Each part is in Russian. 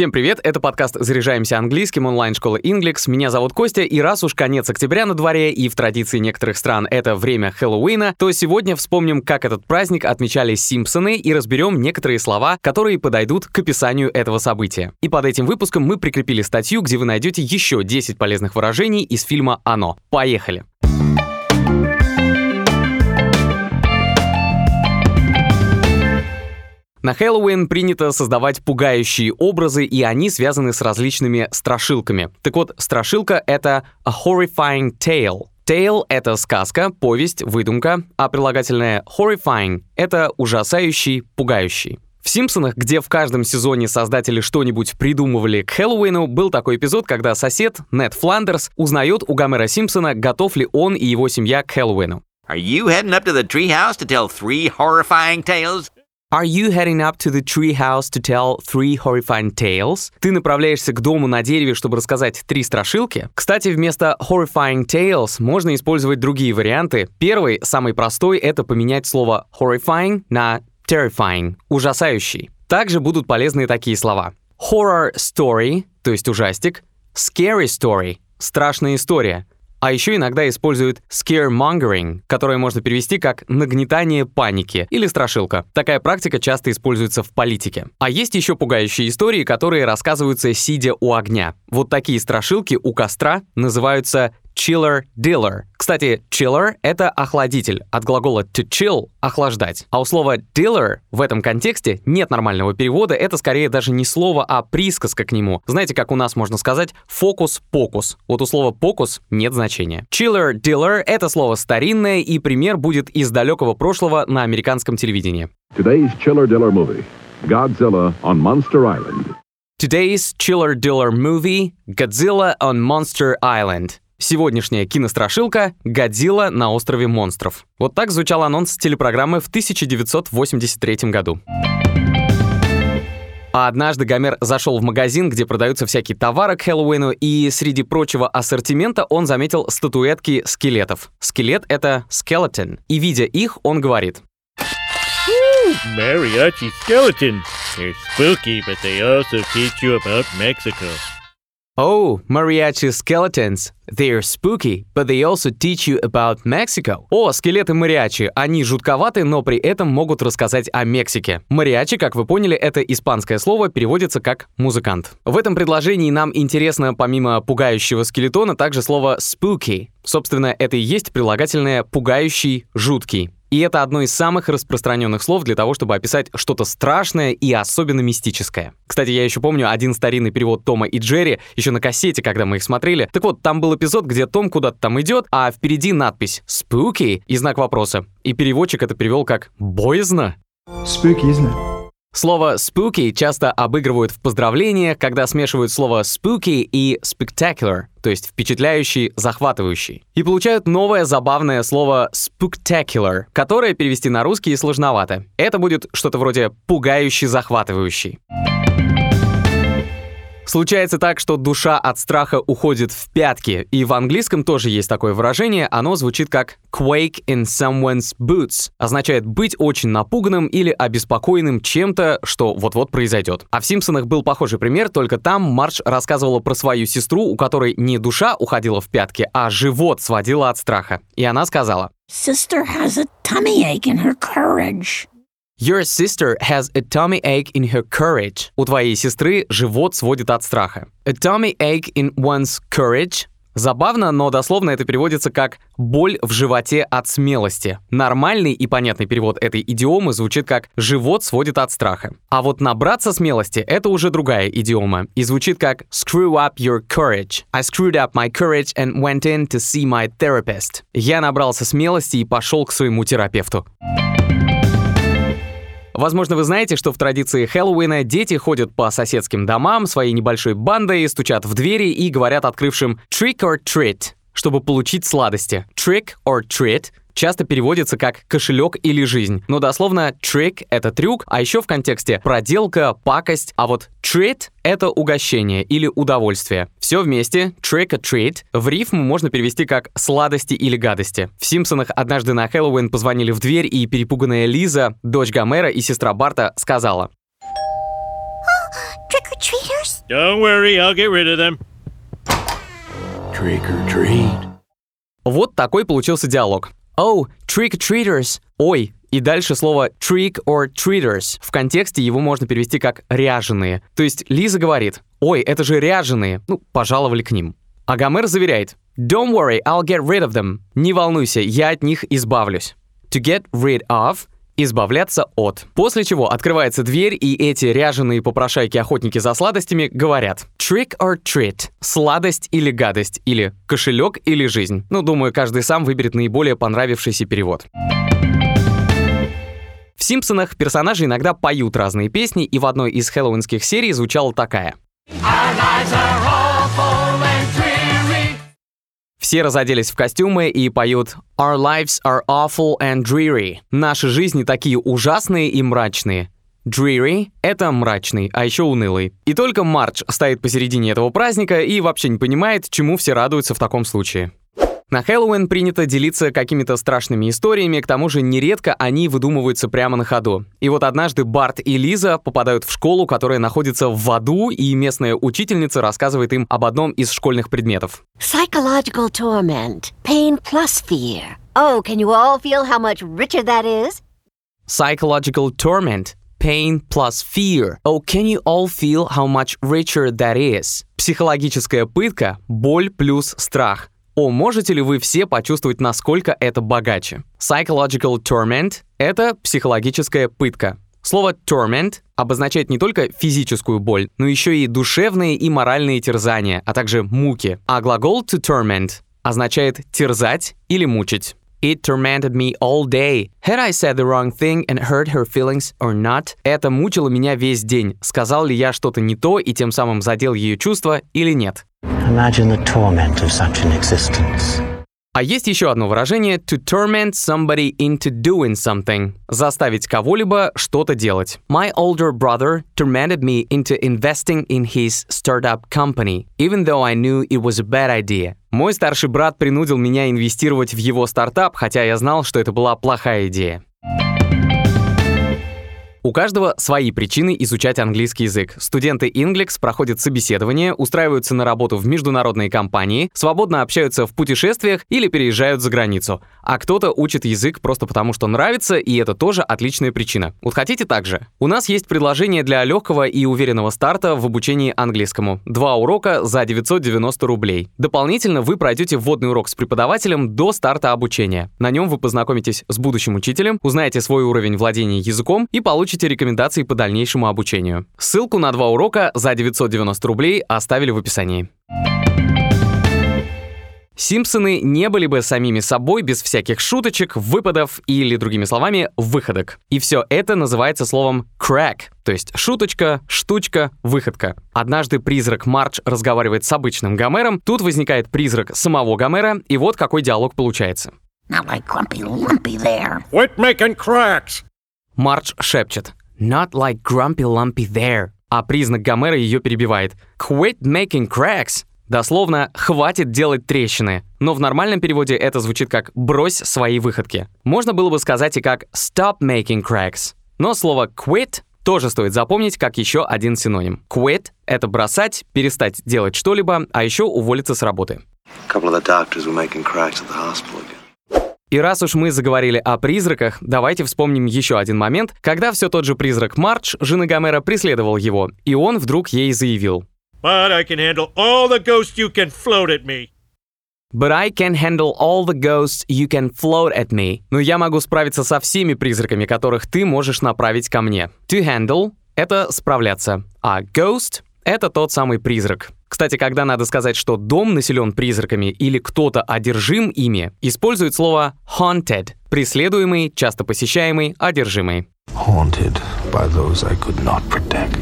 Всем привет, это подкаст «Заряжаемся английским» онлайн-школы Inglix. Меня зовут Костя, и раз уж конец октября на дворе, и в традиции некоторых стран это время Хэллоуина, то сегодня вспомним, как этот праздник отмечали Симпсоны и разберем некоторые слова, которые подойдут к описанию этого события. И под этим выпуском мы прикрепили статью, где вы найдете еще 10 полезных выражений из фильма «Оно». Поехали! На Хэллоуин принято создавать пугающие образы, и они связаны с различными страшилками. Так вот, страшилка — это a horrifying tale. Tale — это сказка, повесть, выдумка, а прилагательное horrifying — это ужасающий, пугающий. В «Симпсонах», где в каждом сезоне создатели что-нибудь придумывали к Хэллоуину, был такой эпизод, когда сосед, Нед Фландерс, узнает у Гомера Симпсона, готов ли он и его семья к Хэллоуину. Are you heading up to the treehouse to tell three horrifying tales? Are you heading up to the tree house to tell three horrifying tales? Ты направляешься к дому на дереве, чтобы рассказать три страшилки? Кстати, вместо horrifying tales можно использовать другие варианты. Первый, самый простой, это поменять слово horrifying на terrifying, ужасающий. Также будут полезны такие слова. Horror story, то есть ужастик, scary story, страшная история, а еще иногда используют scaremongering, которое можно перевести как нагнетание паники или страшилка. Такая практика часто используется в политике. А есть еще пугающие истории, которые рассказываются сидя у огня. Вот такие страшилки у костра называются chiller diller. Кстати, chiller — это охладитель, от глагола to chill — охлаждать. А у слова diller в этом контексте нет нормального перевода, это скорее даже не слово, а присказка к нему. Знаете, как у нас можно сказать фокус-покус. Вот у слова покус нет значения. Chiller diller — это слово старинное, и пример будет из далекого прошлого на американском телевидении. Today's Chiller Diller movie Godzilla on Monster Island. Today's Chiller Diller movie Godzilla on Monster Island. Сегодняшняя кинострашилка «Годзилла на острове монстров». Вот так звучал анонс телепрограммы в 1983 году. А однажды Гомер зашел в магазин, где продаются всякие товары к Хэллоуину, и среди прочего ассортимента он заметил статуэтки скелетов. Скелет — это skeleton. И видя их, он говорит. Mariachi skeletons. They're spooky, but they also teach you about Mexico. Oh, mariachi skeletons. They're spooky, but they also teach you about Mexico. О, скелеты мариачи. Они жутковаты, но при этом могут рассказать о Мексике. Мариачи, как вы поняли, это испанское слово, переводится как «музыкант». В этом предложении нам интересно, помимо пугающего скелетона, также слово spooky. Собственно, это и есть прилагательное «пугающий», «жуткий». И это одно из самых распространенных слов для того, чтобы описать что-то страшное и особенно мистическое. Кстати, я еще помню один старинный перевод Тома и Джерри, еще на кассете, когда мы их смотрели. Так вот, там был эпизод, где Том куда-то там идет, а впереди надпись «Spooky» и знак вопроса. И переводчик это перевел как «боязно». Spooky, isn't it? Слово spooky часто обыгрывают в поздравлениях, когда смешивают слово spooky и spectacular, то есть впечатляющий, захватывающий. И получают новое забавное слово spectacular, которое перевести на русский сложновато. Это будет что-то вроде пугающий, захватывающий. Случается так, что душа от страха уходит в пятки, и в английском тоже есть такое выражение, оно звучит как quake in someone's boots, означает быть очень напуганным или обеспокоенным чем-то, что вот-вот произойдет. А в «Симпсонах» был похожий пример, только там Марш рассказывала про свою сестру, у которой не душа уходила в пятки, а живот сводила от страха. И она сказала, Sister has a tummy ache in her courage. Your sister has a tummy ache in her courage. У твоей сестры живот сводит от страха. A tummy ache in one's courage Забавно, но дословно это переводится как «боль в животе от смелости». Нормальный и понятный перевод этой идиомы звучит как «живот сводит от страха». А вот «набраться смелости» — это уже другая идиома и звучит как «screw up your courage». I screwed up my courage and went in to see my therapist. Я набрался смелости и пошел к своему терапевту. Возможно, вы знаете, что в традиции Хэллоуина дети ходят по соседским домам своей небольшой бандой, стучат в двери и говорят открывшим «trick or treat», чтобы получить сладости. Trick or treat часто переводится как кошелек или жизнь. Но дословно trick — это трюк, а еще в контексте проделка, пакость, а вот treat — это угощение или удовольствие. Все вместе, trick or treat, в рифму можно перевести как сладости или гадости. В «Симпсонах» однажды на Хэллоуин позвонили в дверь, и перепуганная Лиза, дочь Гомера и сестра Барта, сказала Trick or treaters? trick-or-treaters? Don't worry, I'll get rid of them. Trick or treat. Вот такой получился диалог. Oh, trick-or-treaters. Ой, и дальше слово trick or treaters. В контексте его можно перевести как «ряженые». То есть Лиза говорит, ой, это же ряженые, ну, пожаловали к ним. А Гомер заверяет, don't worry, I'll get rid of them. Не волнуйся, я от них избавлюсь. To get rid of избавляться от. После чего открывается дверь, и эти ряженые попрошайки-охотники за сладостями говорят trick or treat – сладость или гадость, или кошелек или жизнь. Ну, думаю, каждый сам выберет наиболее понравившийся перевод. В «Симпсонах» персонажи иногда поют разные песни, и в одной из хэллоуинских серий звучала такая. Все разоделись в костюмы и поют «Our lives are awful and dreary». Наши жизни такие ужасные и мрачные. Dreary — это мрачный, а еще унылый. И только Мардж стоит посередине этого праздника и вообще не понимает, чему все радуются в таком случае. На Хэллоуин принято делиться какими-то страшными историями, к тому же нередко они выдумываются прямо на ходу. И вот однажды Барт и Лиза попадают в школу, которая находится в аду, и местная учительница рассказывает им об одном из школьных предметов. Psychological torment. Pain plus fear. Oh, can you all feel how much richer that is? Psychological torment. Pain plus fear. Oh, can you all feel how much richer that is? Психологическая пытка, боль плюс страх. О, можете ли вы все почувствовать, насколько это богаче? Psychological torment — это психологическая пытка. Слово torment обозначает не только физическую боль, но еще и душевные и моральные терзания, а также муки. А глагол to torment означает терзать или мучить. It tormented me all day. Had I said the wrong thing and hurt her feelings or not? Это мучило меня весь день. Сказал ли я что-то не то и тем самым задел ее чувства или нет? Imagine the torment of such an existence. А есть еще одно выражение to torment somebody into doing something – заставить кого-либо что-то делать. My older brother tormented me into investing in his startup company, even though I knew it was a bad idea. Мой старший брат принудил меня инвестировать в его стартап, хотя я знал, что это была плохая идея. У каждого свои причины изучать английский язык. Студенты Inglex проходят собеседование, устраиваются на работу в международные компании, свободно общаются в путешествиях или переезжают за границу. А кто-то учит язык просто потому, что нравится, и это тоже отличная причина. Вот хотите так же? У нас есть предложение для легкого и уверенного старта в обучении английскому. Два урока за 990 рублей. Дополнительно вы пройдете вводный урок с преподавателем до старта обучения. На нем вы познакомитесь с будущим учителем, узнаете свой уровень владения языком и получите рекомендации по дальнейшему обучению. Ссылку на два урока за 990 рублей оставили в описании. Симпсоны не были бы самими собой без всяких шуточек, выпадов или, другими словами, выходок. И все это называется словом crack, то есть шуточка, штучка, выходка. Однажды призрак Мардж разговаривает с обычным Гомером, тут возникает призрак самого Гомера, и вот какой диалог получается. Not like Grumpy Lumpy there. Quit making cracks. Мардж шепчет «Not like grumpy lumpy there», а признак Гомера ее перебивает «Quit making cracks», Дословно «хватит делать трещины», но в нормальном переводе это звучит как «брось свои выходки». Можно было бы сказать и как «stop making cracks», но слово «quit» тоже стоит запомнить как еще один синоним. Quit — это бросать, перестать делать что-либо, а еще уволиться с работы. A couple of the doctors were making cracks at the hospital again. И раз уж мы заговорили о призраках, давайте вспомним еще один момент, когда все тот же призрак Мардж, жены Гомера, преследовал его, и он вдруг ей заявил But I can handle all the ghosts you can float at me. But I can handle all the ghosts you can float at me. Но я могу справиться со всеми призраками, которых ты можешь направить ко мне. To handle — это справляться, а ghost — это тот самый призрак. Кстати, когда надо сказать, что дом населен призраками или кто-то одержим ими, используют слово haunted — преследуемый, часто посещаемый, одержимый. Haunted by those I could not protect.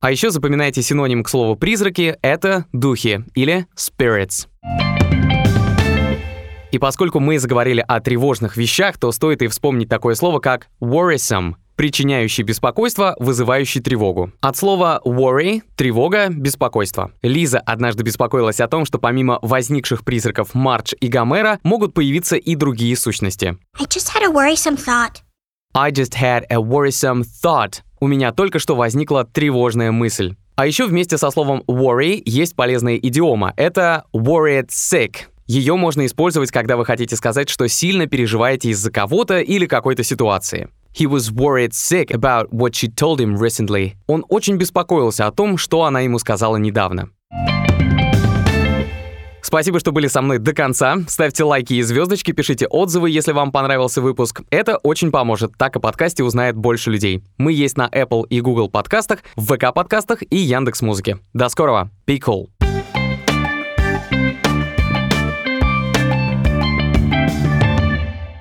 А еще запоминайте синоним к слову «призраки» — это «духи» или «spirits». И поскольку мы заговорили о тревожных вещах, то стоит и вспомнить такое слово, как worrisome, причиняющий беспокойство, вызывающий тревогу. От слова worry — тревога, беспокойство. Лиза однажды беспокоилась о том, что помимо возникших призраков Мардж и Гомера могут появиться и другие сущности. I just had a worrisome thought. I just had a worrisome thought. У меня только что возникла тревожная мысль. А еще вместе со словом worry есть полезная идиома. Это worried sick. Ее можно использовать, когда вы хотите сказать, что сильно переживаете из-за кого-то или какой-то ситуации. He was worried sick about what she told him recently. Он очень беспокоился о том, что она ему сказала недавно. Спасибо, что были со мной до конца. Ставьте лайки и звездочки, пишите отзывы, если вам понравился выпуск. Это очень поможет, так о подкасте узнает больше людей. Мы есть на Apple и Google подкастах, в ВК подкастах и Яндекс Музыке. До скорого. Be cool.